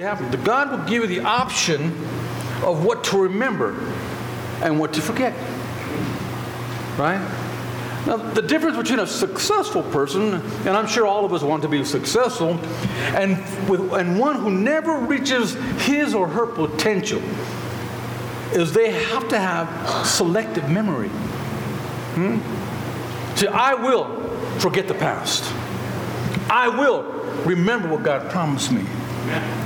happens. The God will give you the option of what to remember and what to forget. Right? Now, the difference between a successful person, and I'm sure all of us want to be successful, and, with, and one who never reaches his or her potential is they have to have selective memory. Hmm? See, I will forget the past. I will remember what God promised me.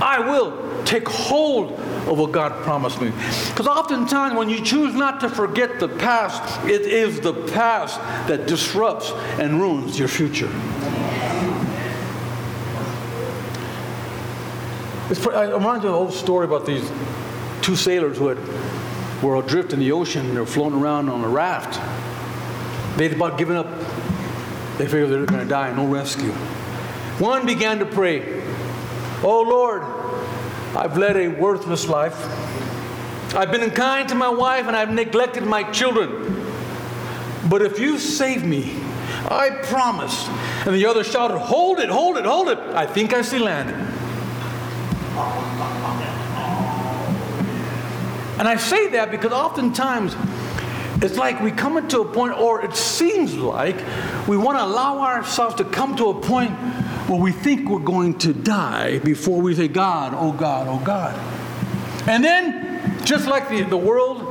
I will take hold of what God promised me. Because oftentimes, when you choose not to forget the past, it is the past that disrupts and ruins your future. It's, I remind you of an old story about these two sailors who had, were adrift in the ocean they were floating around on a raft. They'd about given up. They figured they were going to die, no rescue. One began to pray, Oh Lord, I've led a worthless life. I've been unkind to my wife and I've neglected my children. But if you save me, I promise. And the other shouted, Hold it, hold it, hold it. I think I see land. And I say that because oftentimes it's like we come into a point, or it seems like we want to allow ourselves to come to a point where we think we're going to die before we say, God, oh God, oh God. And then, just like the, the world,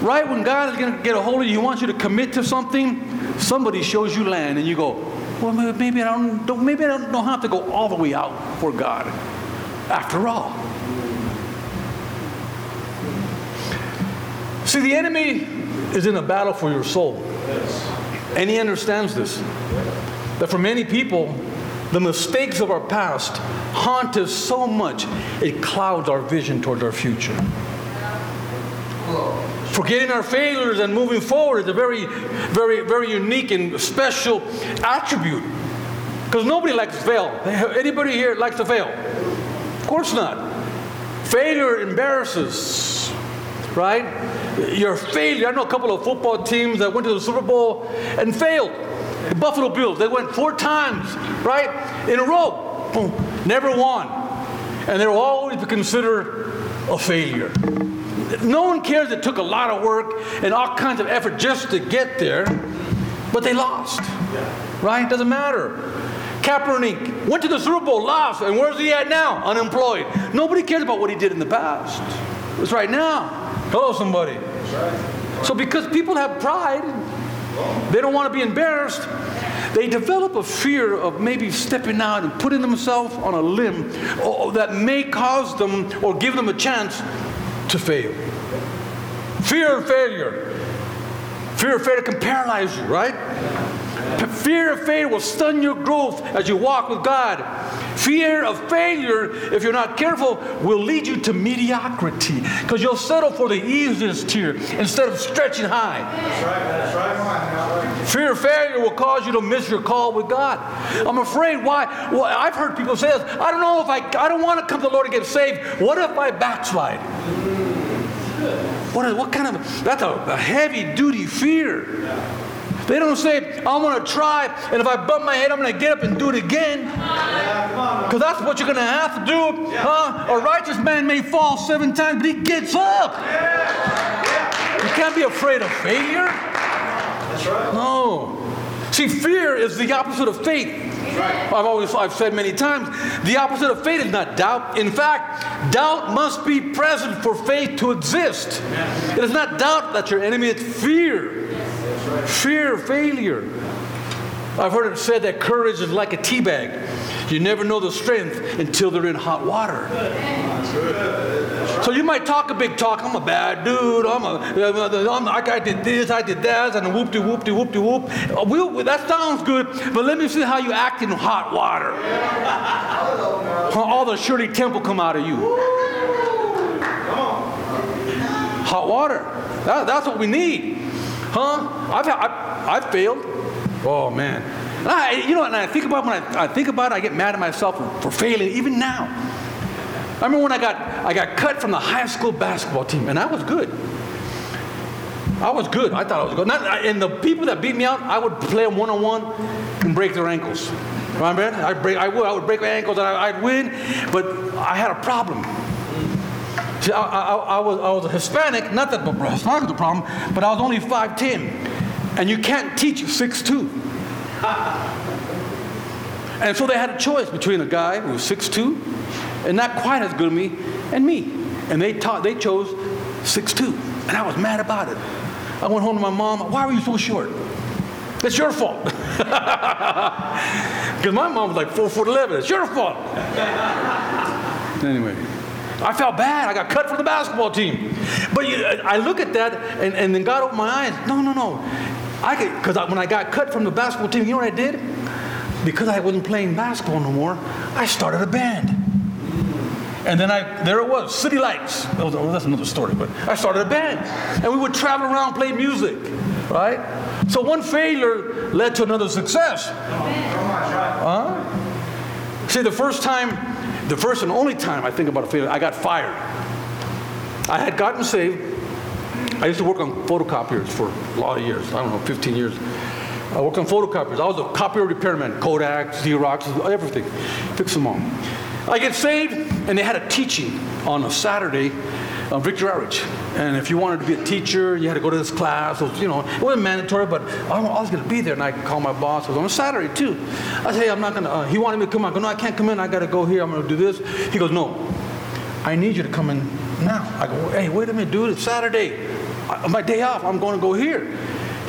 right when God is going to get a hold of you, He wants you to commit to something, somebody shows you land, and you go, well, maybe I don't, don't maybe I don't, don't have to go all the way out for God. After all. See, the enemy is in a battle for your soul. And he understands this. That for many people, the mistakes of our past haunt us so much, it clouds our vision toward our future. Forgetting our failures and moving forward is a very, very, very unique and special attribute. Because nobody likes to fail. Anybody here likes to fail? Of course not. Failure embarrasses, right? your failure. I know a couple of football teams that went to the Super Bowl and failed. The Buffalo Bills, they went four times, right, in a row. Boom, never won. And they will always considered a failure. No one cares it took a lot of work and all kinds of effort just to get there, but they lost. Right? Doesn't matter. Kaepernick went to the Super Bowl, lost, and where's he at now? Unemployed. Nobody cares about what he did in the past. It's right now. Hello, somebody. So, because people have pride, they don't want to be embarrassed, they develop a fear of maybe stepping out and putting themselves on a limb that may cause them or give them a chance to fail. Fear of failure. Fear of failure can paralyze you, right? Fear of failure will stun your growth as you walk with God. Fear of failure, if you're not careful, will lead you to mediocrity because you'll settle for the easiest tier instead of stretching high. That's right, that's right. Fear of failure will cause you to miss your call with God. I'm afraid why? Well, I've heard people say this. I don't know if I, I don't want to come to the Lord and get saved. What if I backslide? What, what kind of, that's a, a heavy duty fear. They don't say, I'm going to try, and if I bump my head, I'm going to get up and do it again. Because that's what you're going to have to do. Huh? A righteous man may fall seven times, but he gets up. You can't be afraid of failure. No. See, fear is the opposite of faith. I've always I've said many times, the opposite of faith is not doubt. In fact, doubt must be present for faith to exist. It is not doubt that's your enemy, it's fear. Fear of failure. I've heard it said that courage is like a tea bag. You never know the strength until they're in hot water. So you might talk a big talk. I'm a bad dude. I'm a, I'm, I did this, I did that, and whoop de whoop de whoop de whoop. That sounds good, but let me see how you act in hot water. All the Shirley Temple come out of you. Hot water. That, that's what we need. Huh? I've, I've, I've failed. Oh, man. And I, you know, and I think about when I, I think about it, I get mad at myself for, for failing, even now. I remember when I got, I got cut from the high school basketball team, and I was good. I was good. I thought I was good. Not, and the people that beat me out, I would play them one on one and break their ankles. Remember? I break, I would, I would break my ankles and I, would win, but I had a problem. See, I, I, I, was, I was a Hispanic, not that Hispanic was the problem, but I was only 5'10", and you can't teach 6'2". and so they had a choice between a guy who was 6'2", and not quite as good as me, and me. And they, taught, they chose 6'2", and I was mad about it. I went home to my mom, why were you so short? It's your fault. Because my mom was like four foot eleven. It's your fault. anyway, I felt bad. I got cut from the basketball team. But you, I look at that, and, and then God opened my eyes. No, no, no. I could, because when I got cut from the basketball team, you know what I did? Because I wasn't playing basketball no more, I started a band. And then I, there it was, City Lights. Oh, that's another story, but I started a band. And we would travel around, play music, right? So one failure led to another success. Huh? See, the first time, the first and only time I think about a failure, I got fired. I had gotten saved. I used to work on photocopiers for a lot of years. I don't know, 15 years. I worked on photocopiers. I was a copier repairman, Kodak, Xerox, everything. Fix them all. I get saved, and they had a teaching on a Saturday uh, Victory Outreach. And if you wanted to be a teacher, you had to go to this class. you know, it wasn't mandatory, but I was going to be there. And I called my boss. It was on a Saturday, too. I said, hey, I'm not going to, uh, he wanted me to come. I go, no, I can't come in. I got to go here. I'm going to do this. He goes, no, I need you to come in now. I go, hey, wait a minute, dude. It's Saturday. I, my day off. I'm going to go here.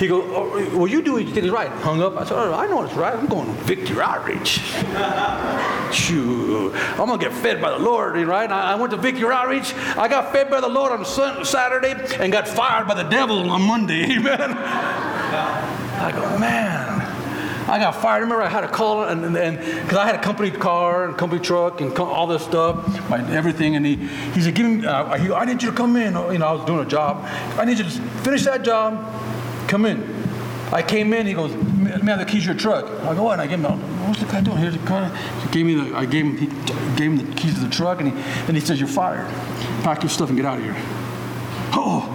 He goes, oh, well, you do what you think is right. Hung up. I said, oh, I know it's right. I'm going to Victory Outreach. Shoot, I'm going to get fed by the Lord, right? I, I went to Victory Outreach. I got fed by the Lord on Saturday and got fired by the devil on Monday. Amen. I go, man. I got fired. I remember I had a call, and because I had a company car and company truck and co- all this stuff, my everything, and he he said, "Give me, uh, he, I need you to come in." You know, I was doing a job. I need you to finish that job come in. I came in, he goes, let me have the keys to your truck. I go, what? And I gave him, what's the guy doing? Here's the car. He gave me the, I gave him, he gave him the keys to the truck, and he, then he says, you're fired. Pack your stuff and get out of here. Oh,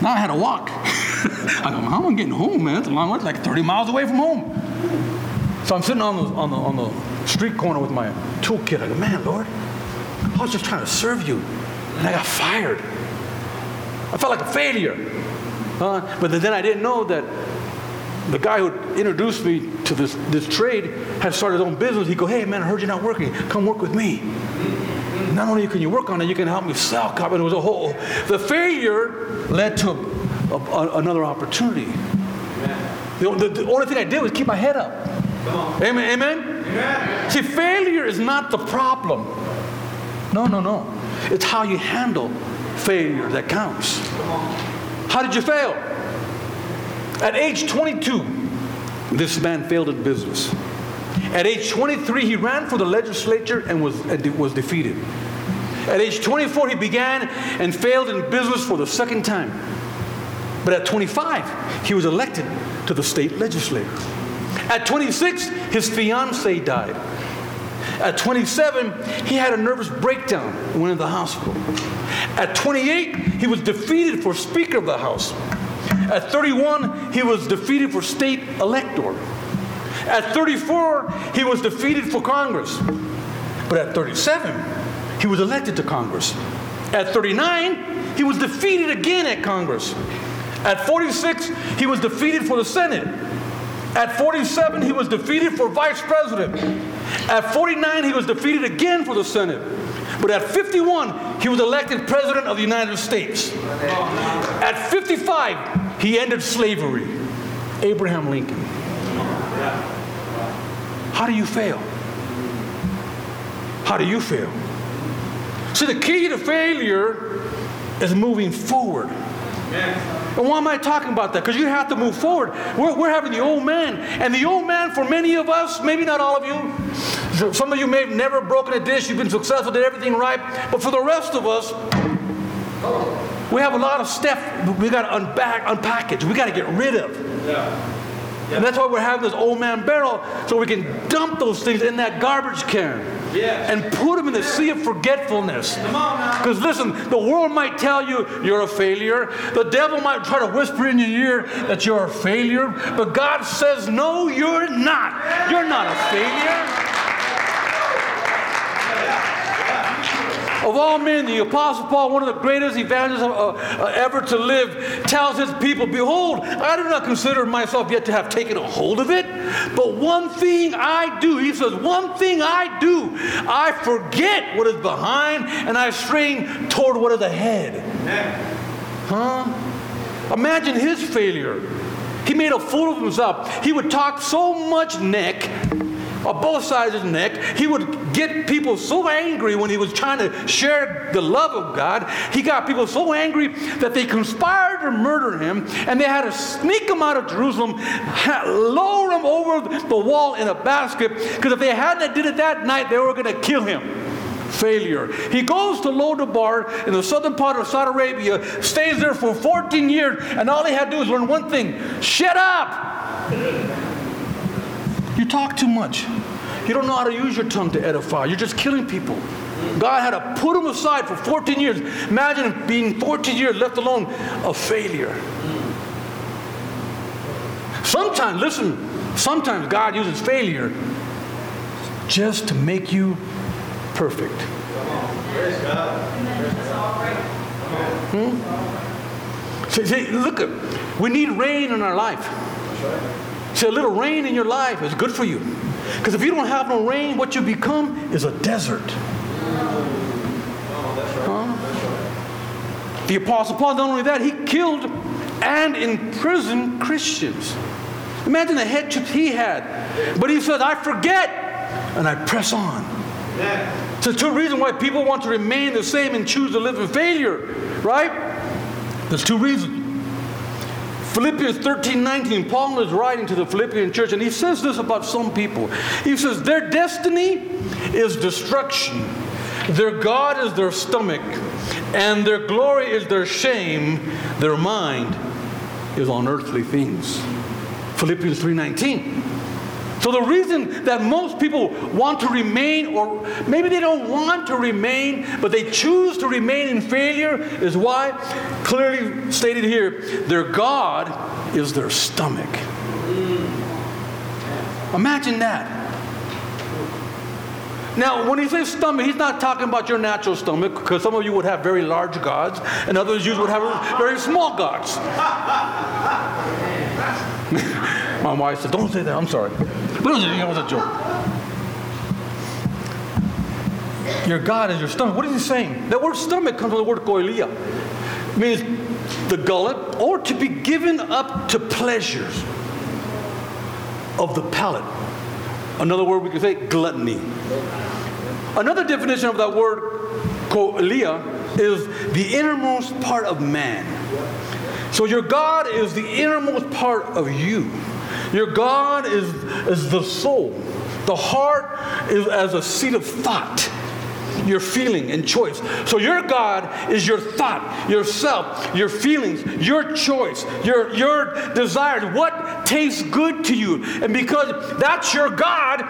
now I had to walk. I go, how am I getting home, man? It's a long way, it's like 30 miles away from home. So I'm sitting on the, on the, on the street corner with my toolkit. I go, man, Lord, I was just trying to serve you, and I got fired. I felt like a failure. Uh, but then I didn't know that the guy who introduced me to this, this trade had started his own business. He go, hey man, I heard you're not working. Come work with me. Not only can you work on it, you can help me sell. And it was a whole. The failure led to a, a, another opportunity. The, the, the, only thing I did was keep my head up. Amen. Amen. Amen. See, failure is not the problem. No, no, no. It's how you handle failure that counts. How did you fail? At age 22, this man failed in business. At age 23, he ran for the legislature and was, was defeated. At age 24, he began and failed in business for the second time. But at 25, he was elected to the state legislature. At 26, his fiancee died. At 27, he had a nervous breakdown and went into the hospital. At 28, he was defeated for Speaker of the House. At 31, he was defeated for state elector. At 34, he was defeated for Congress. But at 37, he was elected to Congress. At 39, he was defeated again at Congress. At 46, he was defeated for the Senate. At 47, he was defeated for vice president. At 49, he was defeated again for the Senate. But at 51, he was elected president of the United States. At 55, he ended slavery. Abraham Lincoln. How do you fail? How do you fail? See, the key to failure is moving forward. And why am I talking about that? Because you have to move forward. We're, we're having the old man. And the old man, for many of us, maybe not all of you, some of you may have never broken a dish, you've been successful, did everything right. But for the rest of us, we have a lot of stuff we got to unpack, unpackage, we got to get rid of. Yeah. Yeah. And that's why we're having this old man barrel so we can dump those things in that garbage can. Yes. and put them in the sea of forgetfulness. Because listen, the world might tell you you're a failure. The devil might try to whisper in your ear that you're a failure. But God says, no, you're not. You're not a failure. Of all men, the Apostle Paul, one of the greatest evangelists uh, uh, ever to live, tells his people, Behold, I do not consider myself yet to have taken a hold of it, but one thing I do. He says, One thing I do, I forget what is behind and I strain toward what is ahead. Huh? Imagine his failure. He made a fool of himself. He would talk so much neck on both sides of his neck. He would get people so angry when he was trying to share the love of God. He got people so angry that they conspired to murder him and they had to sneak him out of Jerusalem, lower him over the wall in a basket, because if they hadn't did it that night, they were going to kill him failure. He goes to Lodabar in the southern part of Saudi Arabia, stays there for 14 years, and all he had to do is learn one thing shut up! You talk too much. You don't know how to use your tongue to edify. You're just killing people. God had to put them aside for 14 years. Imagine being 14 years left alone, a failure. Sometimes, listen, sometimes God uses failure just to make you perfect. Hmm? See, see, look, we need rain in our life. See, a little rain in your life is good for you. Because if you don't have no rain, what you become is a desert. Huh? The Apostle Paul, not only that, he killed and imprisoned Christians. Imagine the headship he had. But he said, I forget and I press on. Yeah. So, two reasons why people want to remain the same and choose to live in failure, right? There's two reasons. Philippians 13 19, Paul is writing to the Philippian church, and he says this about some people. He says, Their destiny is destruction, their God is their stomach, and their glory is their shame, their mind is on earthly things. Philippians 3:19. So the reason that most people want to remain, or maybe they don't want to remain, but they choose to remain in failure, is why, clearly stated here, their God is their stomach. Imagine that. Now, when he says stomach, he's not talking about your natural stomach, because some of you would have very large gods, and others you would have very small gods. My wife said, Don't say that, I'm sorry. It was a joke. Your God is your stomach. What is he saying? That word stomach comes from the word koilia. It means the gullet or to be given up to pleasures of the palate. Another word we could say gluttony. Another definition of that word koilia is the innermost part of man. So your God is the innermost part of you. Your God is, is the soul. The heart is as a seat of thought, your feeling and choice. So your God is your thought, yourself, your feelings, your choice, your, your desires, what tastes good to you. And because that's your God,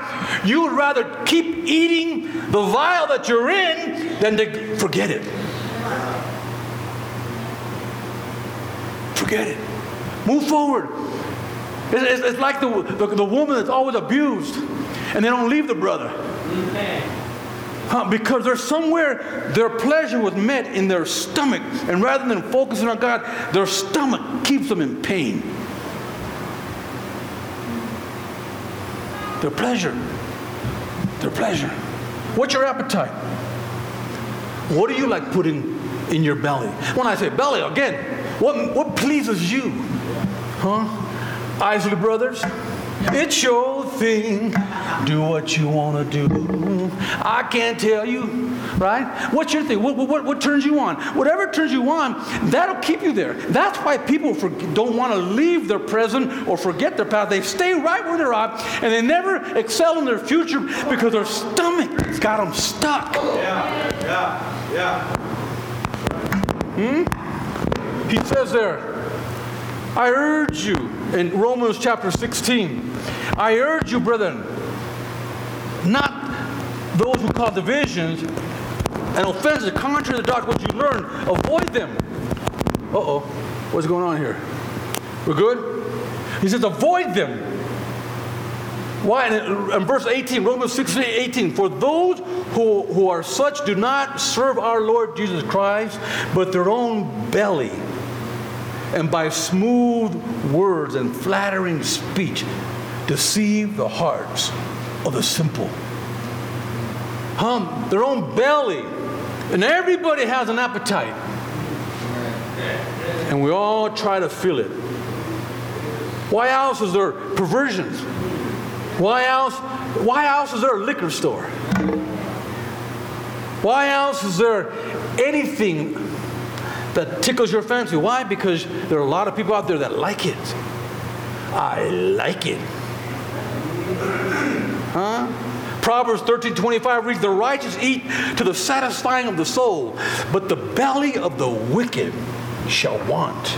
you would rather keep eating the vial that you're in than to forget it. Forget it. Move forward. It's, it's like the, the, the, woman that's always abused and they don't leave the brother. Huh, because there's somewhere their pleasure was met in their stomach, and rather than focusing on God, their stomach keeps them in pain. Their pleasure. Their pleasure. What's your appetite? What do you like putting in your belly? When I say belly, again, what, what pleases you? Huh? Isley Brothers, it's your thing. Do what you want to do. I can't tell you, right? What's your thing? What, what, what turns you on? Whatever turns you on, that'll keep you there. That's why people for, don't want to leave their present or forget their past. They stay right where they're at and they never excel in their future because their stomach's got them stuck. Yeah, yeah, yeah. Hmm? He says there, I urge you in Romans chapter 16, I urge you, brethren, not those who cause divisions and offenses contrary to the doctrine which you learn, avoid them. Uh oh, what's going on here? We're good? He says, avoid them. Why? In verse 18, Romans 16, 18, for those who, who are such do not serve our Lord Jesus Christ, but their own belly. And by smooth words and flattering speech, deceive the hearts of the simple. Hum, their own belly. And everybody has an appetite. And we all try to fill it. Why else is there perversions? Why else? Why else is there a liquor store? Why else is there anything that tickles your fancy? Why? Because there are a lot of people out there that like it. I like it. Huh? Proverbs 13 25 reads, The righteous eat to the satisfying of the soul, but the belly of the wicked shall want.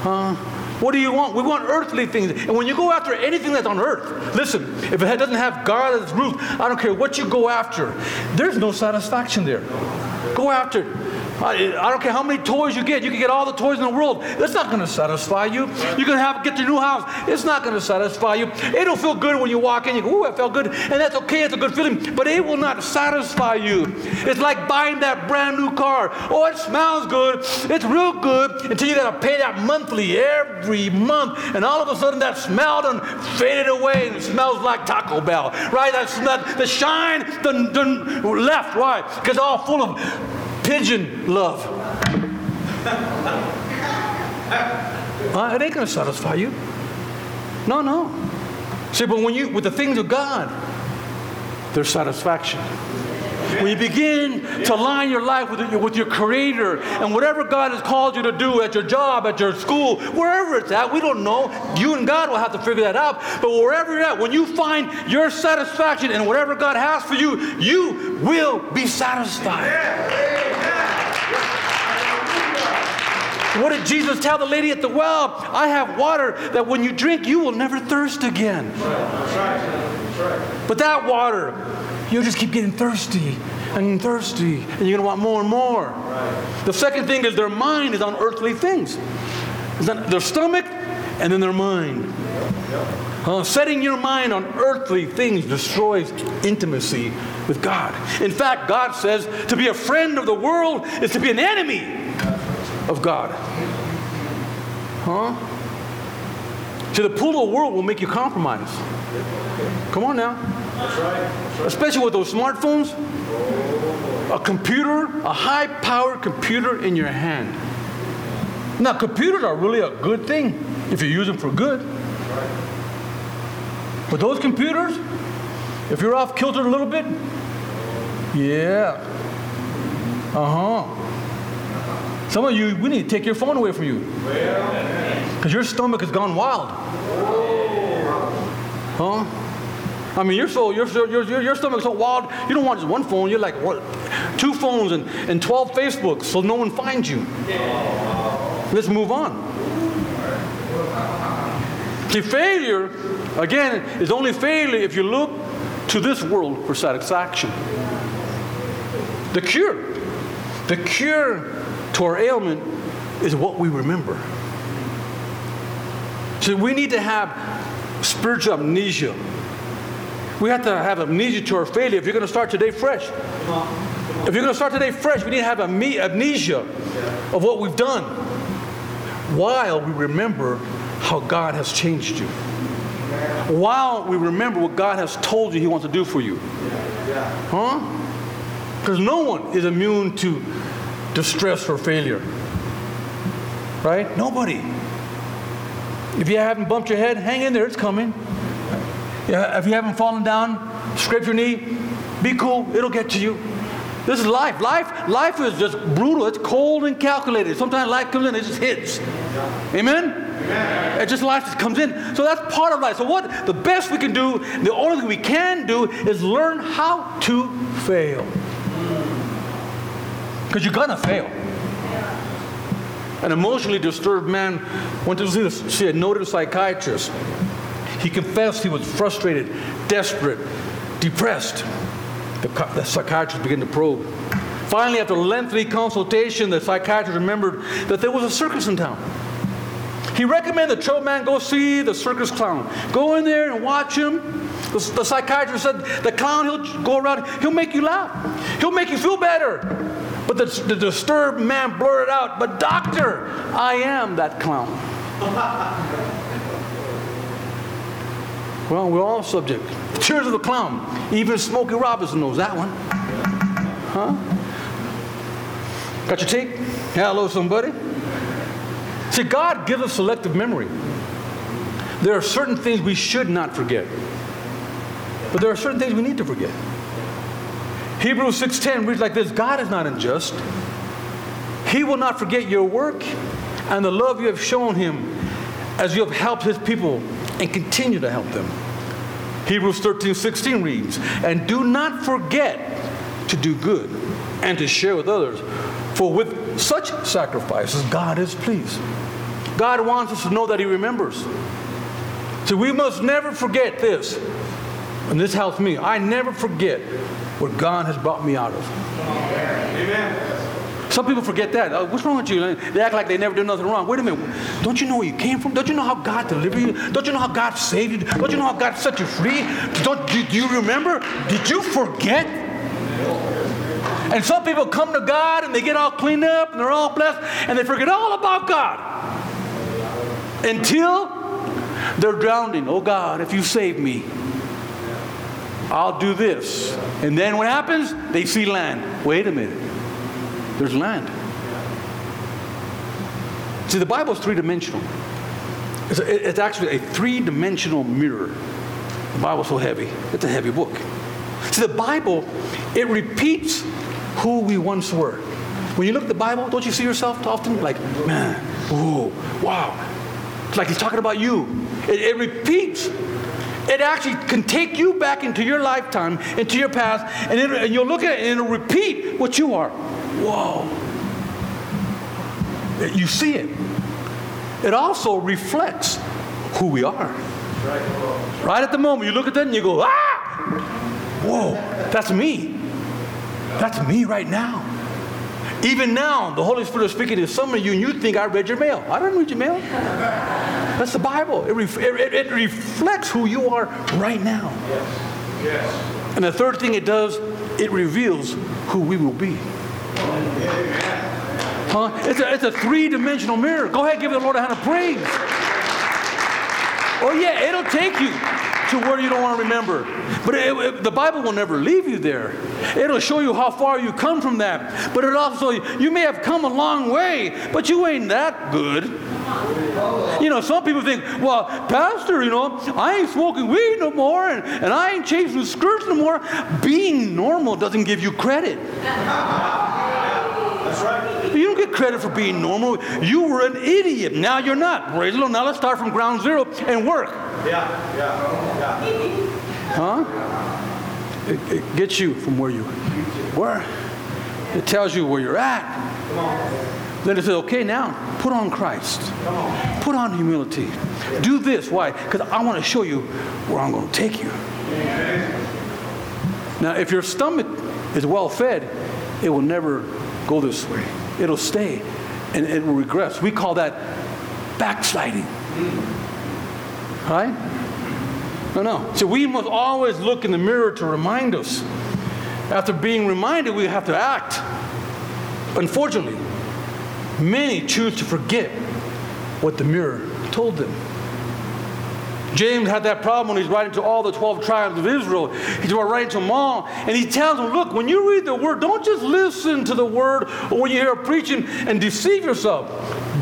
Huh? What do you want? We want earthly things. And when you go after anything that's on earth, listen, if it doesn't have God as its roof, I don't care what you go after, there's no satisfaction there. Go after I, I, don't care how many toys you get. You can get all the toys in the world. That's not going to satisfy you. You can have get your new house. It's not going to satisfy you. It'll feel good when you walk in. You go, "Ooh, I felt good," and that's okay. It's a good feeling, but it will not satisfy you. It's like buying that brand new car. Oh, it smells good. It's real good until you got to pay that monthly every month, and all of a sudden that smell done faded away and it smells like Taco Bell. Right? That smell, the shine done, done left. Why? Because all full of pigeon love. uh, it ain't going to satisfy you. No, no. See, but when you, with the things of God, there's satisfaction. When you begin to line your life with your, with your Creator and whatever God has called you to do at your job, at your school, wherever it's at, we don't know. You and God will have to figure that out. But wherever you're at, when you find your satisfaction in whatever God has for you, you will be satisfied. What did Jesus tell the lady at the well? I have water that when you drink, you will never thirst again. But that water, you'll just keep getting thirsty and thirsty, and you're going to want more and more. The second thing is their mind is on earthly things. Their stomach and then their mind. Uh, setting your mind on earthly things destroys intimacy with God. In fact, God says to be a friend of the world is to be an enemy of God. Huh? To the pool of the world will make you compromise. Come on now. Especially with those smartphones. A computer, a high powered computer in your hand. Now, computers are really a good thing if you use them for good. But those computers, if you're off kilter a little bit, yeah. Uh huh. Some of you, we need to take your phone away from you. Because your stomach has gone wild. Huh? I mean, your, your, your, your stomach's so wild, you don't want just one phone. You're like, what? Two phones and, and 12 Facebooks so no one finds you. Let's move on. See, failure, again, is only failure if you look to this world for satisfaction. The cure, the cure to our ailment is what we remember. So we need to have spiritual amnesia. We have to have amnesia to our failure if you're going to start today fresh. If you're going to start today fresh, we need to have amnesia of what we've done while we remember how God has changed you. While we remember what God has told you He wants to do for you. Huh? Because no one is immune to distress or failure. Right? Nobody. If you haven't bumped your head, hang in there, it's coming. If you haven't fallen down, scrape your knee, be cool, it'll get to you. This is life. Life, life is just brutal. It's cold and calculated. Sometimes life comes in, it just hits. Amen? Amen. It just life just comes in. So that's part of life. So what the best we can do, the only thing we can do is learn how to fail. Because you're gonna fail. An emotionally disturbed man went to see, see a noted psychiatrist. He confessed he was frustrated, desperate, depressed. The, the psychiatrist began to probe. Finally, after lengthy consultation, the psychiatrist remembered that there was a circus in town. He recommended the troubled man go see the circus clown. Go in there and watch him. The, the psychiatrist said the clown, he'll go around, he'll make you laugh. He'll make you feel better. But the, the disturbed man blurted out, But doctor, I am that clown. well, we're all subject. Tears of the clown. Even Smokey Robinson knows that one. Huh? Got your tape? Hello, somebody. See, God gives us selective memory. There are certain things we should not forget. But there are certain things we need to forget. Hebrews 6:10 reads like this, God is not unjust. He will not forget your work and the love you have shown him as you have helped his people and continue to help them. Hebrews 13, 16 reads, And do not forget to do good and to share with others, for with such sacrifices, God is pleased. God wants us to know that He remembers. So we must never forget this. And this helps me. I never forget what God has brought me out of. Amen. Some people forget that. Uh, what's wrong with you? They act like they never did nothing wrong. Wait a minute. Don't you know where you came from? Don't you know how God delivered you? Don't you know how God saved you? Don't you know how God set you free? Don't do you remember? Did you forget? And some people come to God and they get all cleaned up and they're all blessed and they forget all about God until they're drowning. Oh God, if you save me, I'll do this. And then what happens? They see land. Wait a minute. There's land. See, the Bible is three dimensional. It's, it's actually a three dimensional mirror. The Bible's so heavy, it's a heavy book. See, the Bible, it repeats who we once were. When you look at the Bible, don't you see yourself often like, man, whoa, wow. It's like he's talking about you. It, it repeats. It actually can take you back into your lifetime, into your past, and, it, and you'll look at it and it'll repeat what you are. Whoa. You see it. It also reflects who we are. Right at the moment, you look at that and you go, ah! Whoa, that's me. That's me right now. Even now, the Holy Spirit is speaking to some of you, and you think I read your mail. I didn't read your mail. That's the Bible. It, ref- it, it, reflects who you are right now. Yes. Yes. And the third thing it does, it reveals who we will be. Huh? It's a, it's a three dimensional mirror. Go ahead, give the Lord a hand of praise. Oh, yeah, it'll take you to where you don't want to remember. But it, it, the Bible will never leave you there. It'll show you how far you come from that. But it also, you may have come a long way, but you ain't that good. You know, some people think, well, Pastor, you know, I ain't smoking weed no more and, and I ain't chasing skirts no more. Being normal doesn't give you credit. That's right. You don't get credit for being normal. You were an idiot. Now you're not. The Lord. Now let's start from ground zero and work. Yeah, yeah, yeah. Huh? It, it gets you from where you were. Where? It tells you where you're at. Then it says, okay, now put on Christ. Put on humility. Do this. Why? Because I want to show you where I'm going to take you. Now, if your stomach is well fed, it will never go this way. It'll stay and it will regress. We call that backsliding. Right? No, no. So we must always look in the mirror to remind us. After being reminded, we have to act. Unfortunately, many choose to forget what the mirror told them. James had that problem when he's writing to all the 12 tribes of Israel. He's writing to them all, and he tells them, Look, when you read the word, don't just listen to the word or when you hear a preaching and deceive yourself.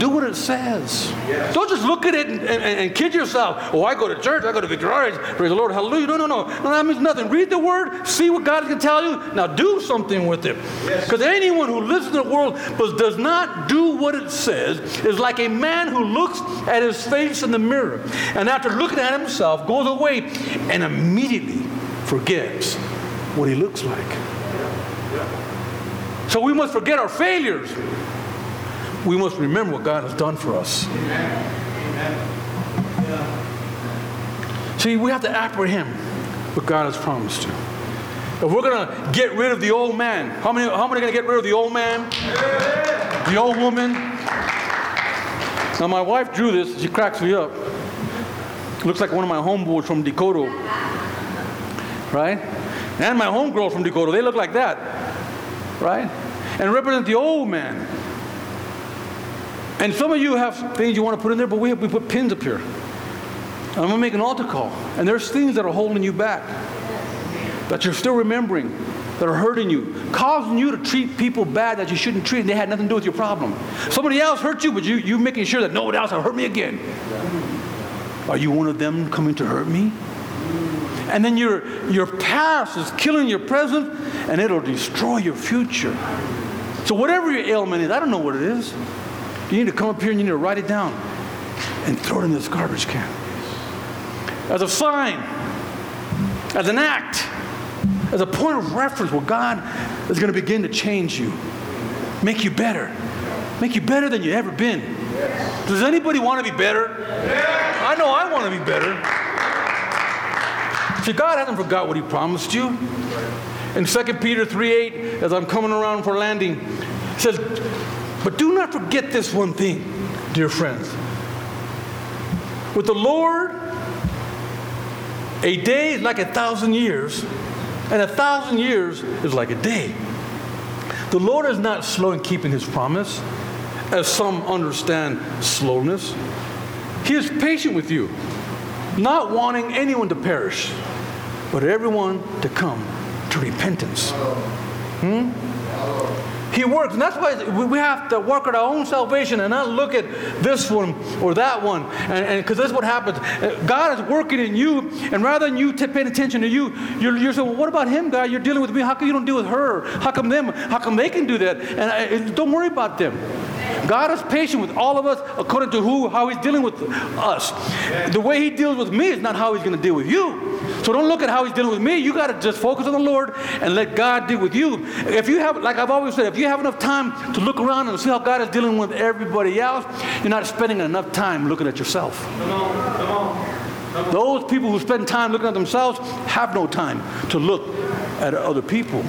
Do what it says. Yes. Don't just look at it and, and, and, kid yourself. Oh, I go to church, I go to Victoria's, praise the Lord, hallelujah. No, no, no. No, that means nothing. Read the word, see what God can tell you. Now do something with it. Because yes. anyone who listens to the world but does not do what it says is like a man who looks at his face in the mirror. And after looking at himself, goes away and immediately forgets what he looks like. So we must forget our failures. We must remember what God has done for us. See, we have to apprehend what God has promised to. If we're going to get rid of the old man, how many, how many are going to get rid of the old man? The old woman? Now, my wife drew this. She cracks me up. Looks like one of my homeboys from Dakota. Right? And my homegirl from Dakota. They look like that. Right? And represent the old man. And some of you have things you want to put in there, but we, have, we put pins up here. And I'm going to make an altar call. And there's things that are holding you back, that you're still remembering, that are hurting you, causing you to treat people bad that you shouldn't treat, and they had nothing to do with your problem. Somebody else hurt you, but you, you're making sure that nobody else will hurt me again. Are you one of them coming to hurt me? And then your, your past is killing your present, and it'll destroy your future. So, whatever your ailment is, I don't know what it is. You need to come up here and you need to write it down and throw it in this garbage can. As a sign, as an act, as a point of reference where God is going to begin to change you, make you better, make you better than you ever been. Does anybody want to be better? I know I want to be better. See, God hasn't forgot what He promised you. In 2 Peter 3 8, as I'm coming around for landing, says, but do not forget this one thing, dear friends. With the Lord, a day is like a thousand years, and a thousand years is like a day. The Lord is not slow in keeping his promise, as some understand slowness. He is patient with you, not wanting anyone to perish, but everyone to come to repentance. Hmm? He works. And that's why we have to work at our own salvation and not look at this one or that one. And because that's what happens. God is working in you, and rather than you t- paying attention to you, you're, you're saying, well, what about him, God? You're dealing with me. How come you don't deal with her? How come them? How come they can do that? And uh, I, don't worry about them. God is patient with all of us according to who, how He's dealing with us. The way He deals with me is not how He's going to deal with you. So don't look at how He's dealing with me. You got to just focus on the Lord and let God deal with you. If you have, like I've always said, if you have enough time to look around and see how God is dealing with everybody else, you're not spending enough time looking at yourself. Come on, come on. Those people who spend time looking at themselves have no time to look at other people.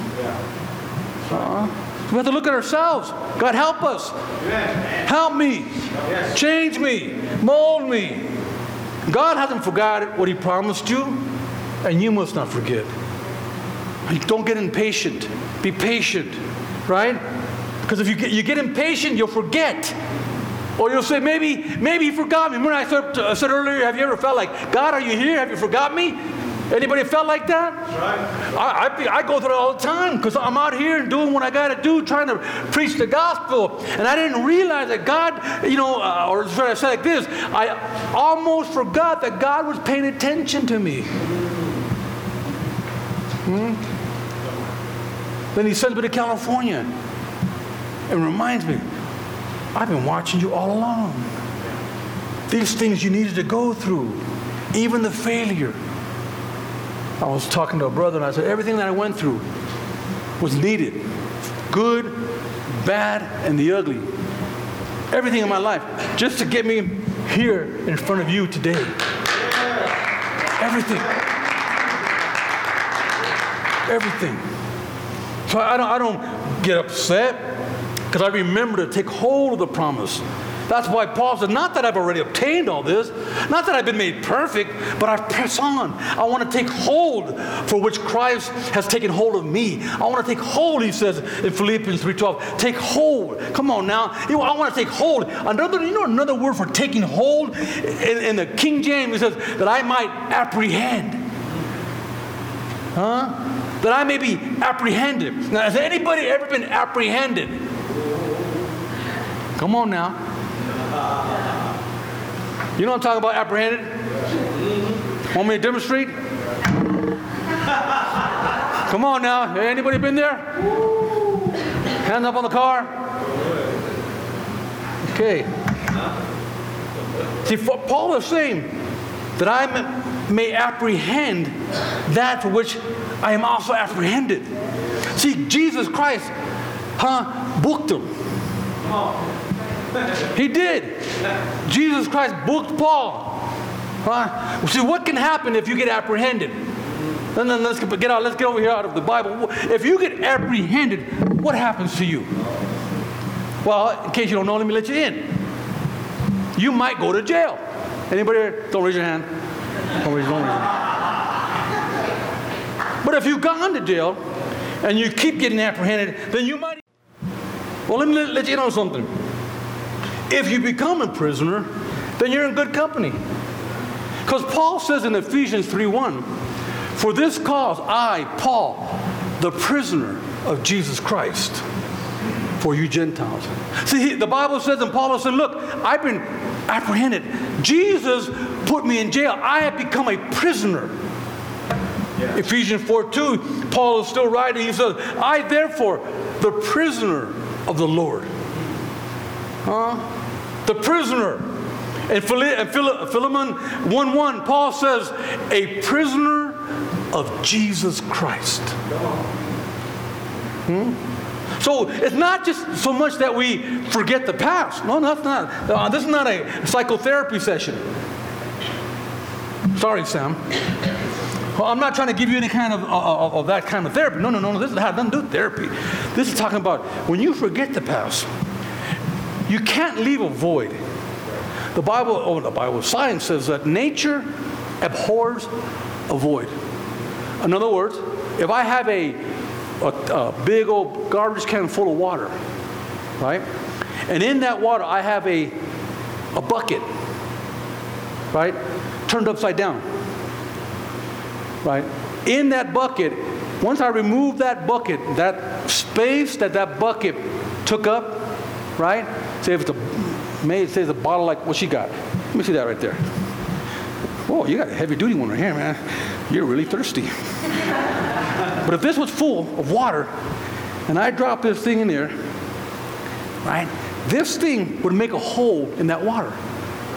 Uh, we have to look at ourselves. God, help us. Help me. Change me. Mold me. God hasn't forgotten what He promised you, and you must not forget. Don't get impatient. Be patient, right? Because if you get, you get impatient, you'll forget. Or you'll say, maybe, maybe he forgot me. Remember I said, I said earlier, have you ever felt like, God, are you here? Have you forgot me? Anybody felt like that? Right. I, I, I, go through it all the time because I'm out here and doing what I got to do, trying to preach the gospel. And I didn't realize that God, you know, uh, or should I say like this, I almost forgot that God was paying attention to me. Hmm? Then he sends me to California and reminds me, I've been watching you all along. These things you needed to go through, even the failure I was talking to a brother and I said, everything that I went through was needed good, bad, and the ugly. Everything in my life just to get me here in front of you today. Everything. Everything. So I don't, I don't get upset because I remember to take hold of the promise that's why Paul said, Not that I've already obtained all this, not that I've been made perfect, but I press on. I want to take hold for which Christ has taken hold of me. I want to take hold, he says in Philippians 3.12. Take hold. Come on now. I want to take hold. Another, you know another word for taking hold? In, in the King James, says that I might apprehend. Huh? That I may be apprehended. Now, has anybody ever been apprehended? Come on now. You know what I'm talking about, apprehended? Mm-hmm. Want me to demonstrate? Come on now. Anybody been there? Hands up on the car. Okay. See, Paul is saying that I may apprehend that for which I am also apprehended. See, Jesus Christ, huh, booked him. He did. Jesus Christ booked Paul. Huh? See, what can happen if you get apprehended? then, then let's get out. Let's get over here out of the Bible. If you get apprehended, what happens to you? Well, in case you don't know, let me let you in. You might go to jail. Anybody? Here? Don't raise your hand. But if you've gone to jail and you keep getting apprehended, then you might. Well, let me let, let you know something. If you become a prisoner, then you're in good company. Because Paul says in Ephesians 3:1, for this cause I, Paul, the prisoner of Jesus Christ, for you Gentiles. See, the Bible says, and Paul said, Look, I've been apprehended. Jesus put me in jail. I have become a prisoner. Yeah. Ephesians 4 2, Paul is still writing. He says, I therefore, the prisoner of the Lord. Huh? The prisoner. And Philemon 1 1, Paul says, a prisoner of Jesus Christ. Hmm? So it's not just so much that we forget the past. No, that's not. Uh, this is not a psychotherapy session. Sorry, Sam. Well, I'm not trying to give you any kind of, uh of that kind of therapy. No, no, no, no. This is how doesn't do therapy. This is talking about when you forget the past, you can't leave a void. The Bible, oh, the Bible, science says that nature abhors a void. In other words, if I have a, a, a big old garbage can full of water, right? And in that water, I have a, a bucket, right? Turned upside down, right? In that bucket, once I remove that bucket, that space that that bucket took up, right? Say if it's a, may say it's a bottle like what she got. Let me see that right there. Whoa, you got a heavy duty one right here, man. You're really thirsty. but if this was full of water and I drop this thing in there, right, this thing would make a hole in that water,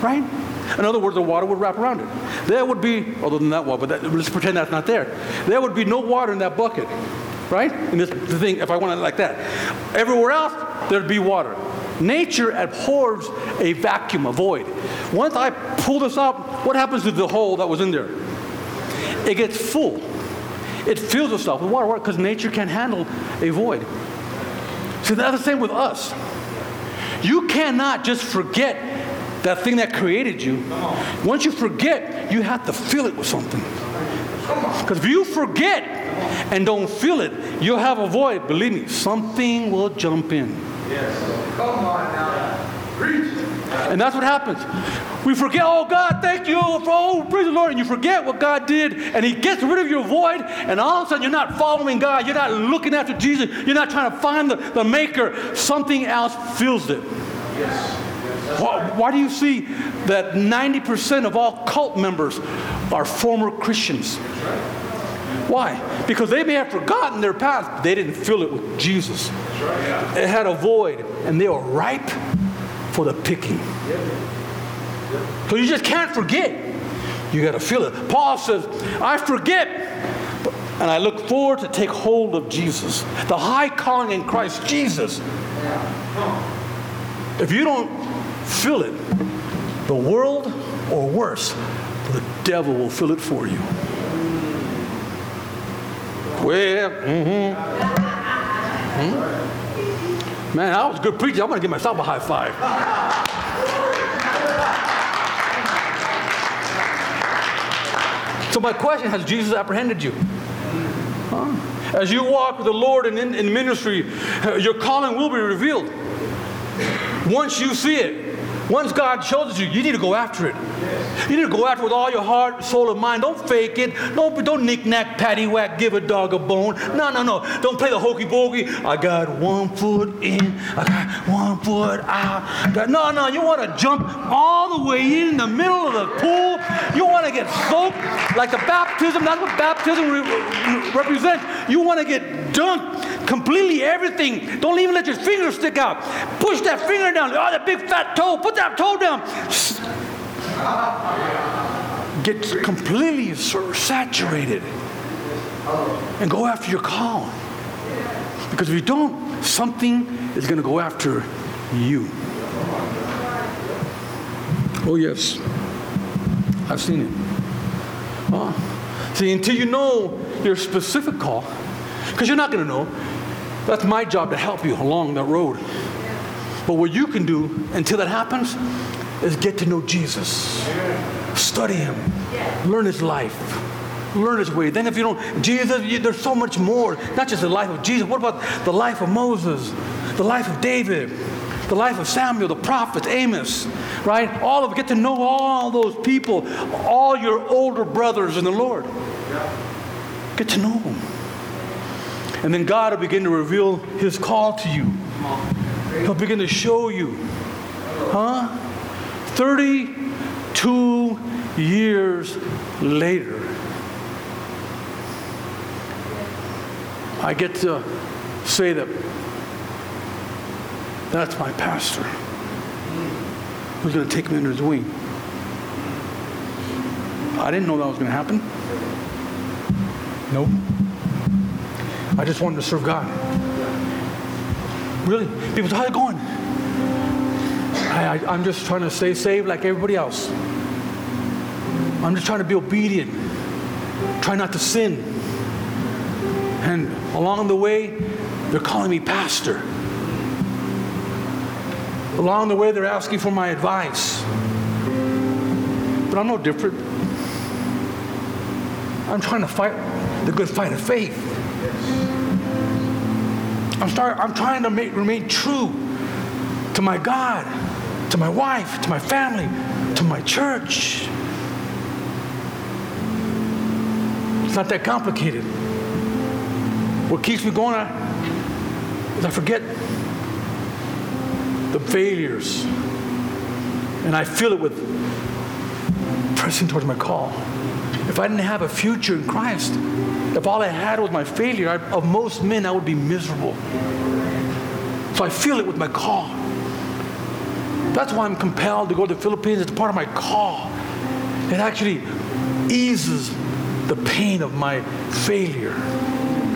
right? In other words, the water would wrap around it. There would be, other than that water, but that, let's pretend that's not there. There would be no water in that bucket, right? And this thing, if I want it like that. Everywhere else, there'd be water. Nature abhors a vacuum, a void. Once I pull this out, what happens to the hole that was in there? It gets full. It fills itself with water because nature can't handle a void. So that's the same with us. You cannot just forget that thing that created you. Once you forget, you have to fill it with something. Because if you forget and don't feel it, you'll have a void. Believe me, something will jump in. Yes. Come on now. Preach. And that's what happens. We forget, oh God, thank you for oh praise the Lord, and you forget what God did, and He gets rid of your void, and all of a sudden you're not following God, you're not looking after Jesus, you're not trying to find the, the maker. Something else fills it. Yes. Why, why do you see that 90% of all cult members are former Christians? Why? Because they may have forgotten their past, they didn't fill it with Jesus. It had a void, and they were ripe for the picking. So you just can't forget. You got to feel it. Paul says, I forget, and I look forward to take hold of Jesus, the high calling in Christ Jesus. If you don't feel it, the world, or worse, the devil will fill it for you. Well, mm-hmm. hmm Man, I was a good preacher. I'm going to give myself a high five. So, my question has Jesus apprehended you? Huh? As you walk with the Lord and in, in ministry, your calling will be revealed. Once you see it, once God shows you, you need to go after it. You need to go after it with all your heart, soul, and mind. Don't fake it. Don't, don't knick-knack, paddywhack, give a dog a bone. No, no, no. Don't play the hokey pokey. I got one foot in, I got one foot out. No, no. You want to jump all the way in, the middle of the pool. You want to get soaked like the baptism. That's what baptism re- represents. You want to get dunked completely everything. Don't even let your finger stick out. Push that finger down. Oh, that big fat toe. Put that toe down. Get completely saturated and go after your calling. Because if you don't, something is going to go after you. Oh, yes. I've seen it. Oh, See, until you know your specific call, because you're not going to know, that's my job to help you along that road. But what you can do until that happens is get to know Jesus, study Him, learn His life, learn His way. Then, if you don't, Jesus, you, there's so much more. Not just the life of Jesus. What about the life of Moses, the life of David, the life of Samuel, the prophets, Amos, right? All of. Get to know all those people, all your older brothers in the Lord. Get to know them. And then God will begin to reveal His call to you. He'll begin to show you. Huh? 32 years later, I get to say that that's my pastor who's going to take me under his wing. I didn't know that was going to happen. Nope. I just wanted to serve God. Really? People say, how are you going? I, I, I'm just trying to stay saved like everybody else. I'm just trying to be obedient. Try not to sin. And along the way, they're calling me pastor. Along the way, they're asking for my advice. But I'm no different. I'm trying to fight the good fight of faith. I'm, start, I'm trying to make, remain true to my God, to my wife, to my family, to my church. It's not that complicated. What keeps me going is I forget the failures. And I feel it with pressing towards my call. If I didn't have a future in Christ, if all I had was my failure, I, of most men, I would be miserable. So I feel it with my call. That's why I'm compelled to go to the Philippines. It's part of my call. It actually eases the pain of my failure.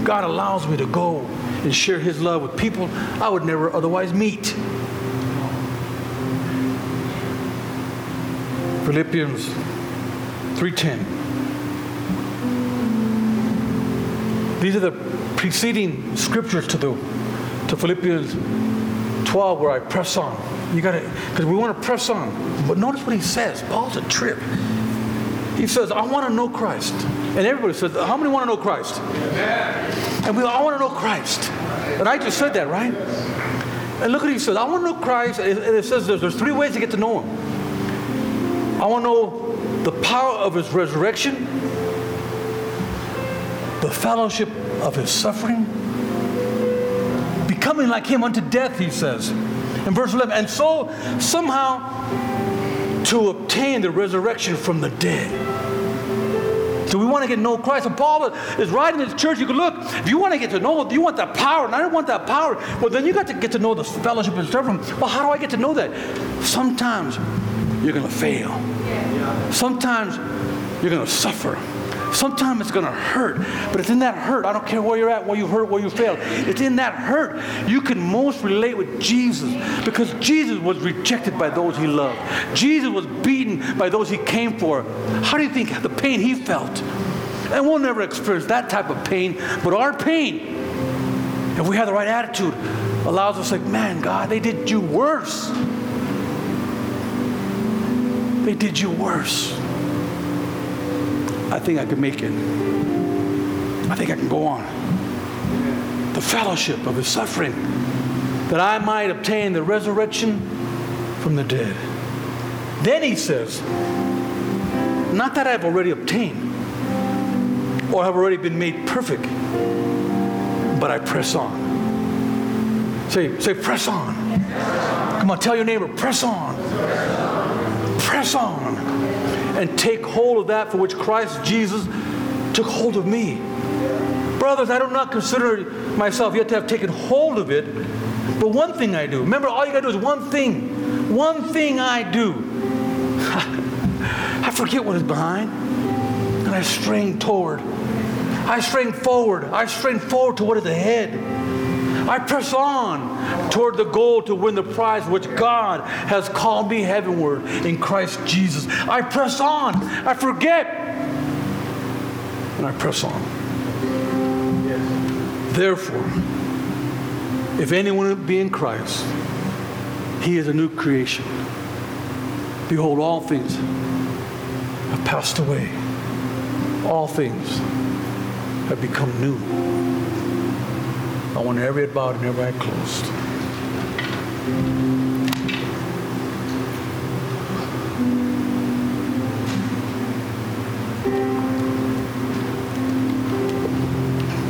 God allows me to go and share His love with people I would never otherwise meet. Philippians 3:10 These are the preceding scriptures to the to Philippians 12 where I press on. You got to because we want to press on. But notice what he says. Paul's a trip. He says, "I want to know Christ," and everybody says, "How many want to know Christ?" Amen. And we all want to know Christ. And I just said that, right? And look what he says. I want to know Christ. And it says there's, there's three ways to get to know him. I want to know the power of his resurrection the fellowship of his suffering, becoming like him unto death, he says. In verse 11, and so somehow to obtain the resurrection from the dead. So we want to get to know Christ. And Paul is writing to the church. You can look, if you want to get to know, do you want that power, and I don't want that power, well, then you got to get to know the fellowship and suffering. Well, how do I get to know that? Sometimes you're going to fail. Sometimes you're going to suffer. Sometimes it's going to hurt, but it's in that hurt. I don't care where you're at, where you hurt, where you failed. It's in that hurt you can most relate with Jesus because Jesus was rejected by those he loved. Jesus was beaten by those he came for. How do you think the pain he felt? And we'll never experience that type of pain, but our pain, if we have the right attitude, allows us like, man, God, they did you worse. They did you worse. I think I can make it. I think I can go on. The fellowship of his suffering, that I might obtain the resurrection from the dead. Then he says, not that I've already obtained or have already been made perfect, but I press on. Say, say, press on. Come on, tell your neighbor, press on. Press on and take hold of that for which Christ Jesus took hold of me. Brothers, I do not consider myself yet to have taken hold of it, but one thing I do. Remember, all you got to do is one thing. One thing I do. I forget what is behind, and I strain toward. I strain forward. I strain forward to what is ahead. I press on toward the goal to win the prize which God has called me heavenward in Christ Jesus. I press on. I forget And I press on. Therefore, if anyone be in Christ, he is a new creation. Behold, all things have passed away. All things have become new. I want every head bowed and every eye closed.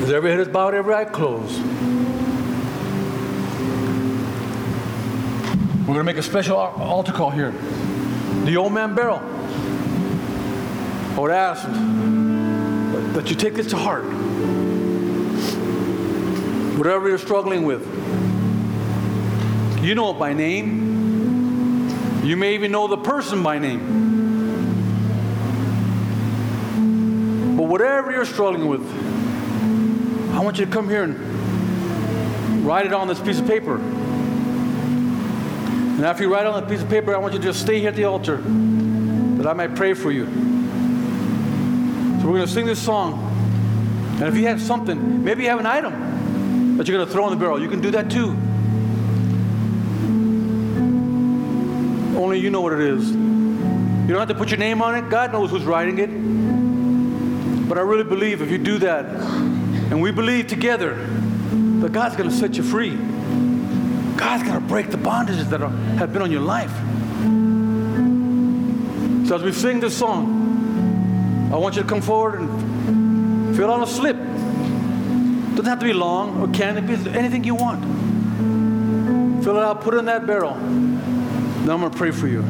As every head is bowed, every eye closed. We're going to make a special altar call here. The old man barrel. I would ask that you take this to heart. Whatever you're struggling with, you know it by name. You may even know the person by name. But whatever you're struggling with, I want you to come here and write it on this piece of paper. And after you write on that piece of paper, I want you to just stay here at the altar that I might pray for you. So we're going to sing this song. And if you have something, maybe you have an item that you're going to throw in the barrel, you can do that too. Only you know what it is. You don't have to put your name on it. God knows who's writing it. But I really believe if you do that, and we believe together that God's going to set you free. God's going to break the bondages that are, have been on your life. So as we sing this song, I want you to come forward and fill out a slip. Doesn't have to be long or can it be anything you want. Fill it out, put it in that barrel. Now I'm going to pray for you.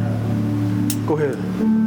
Go ahead.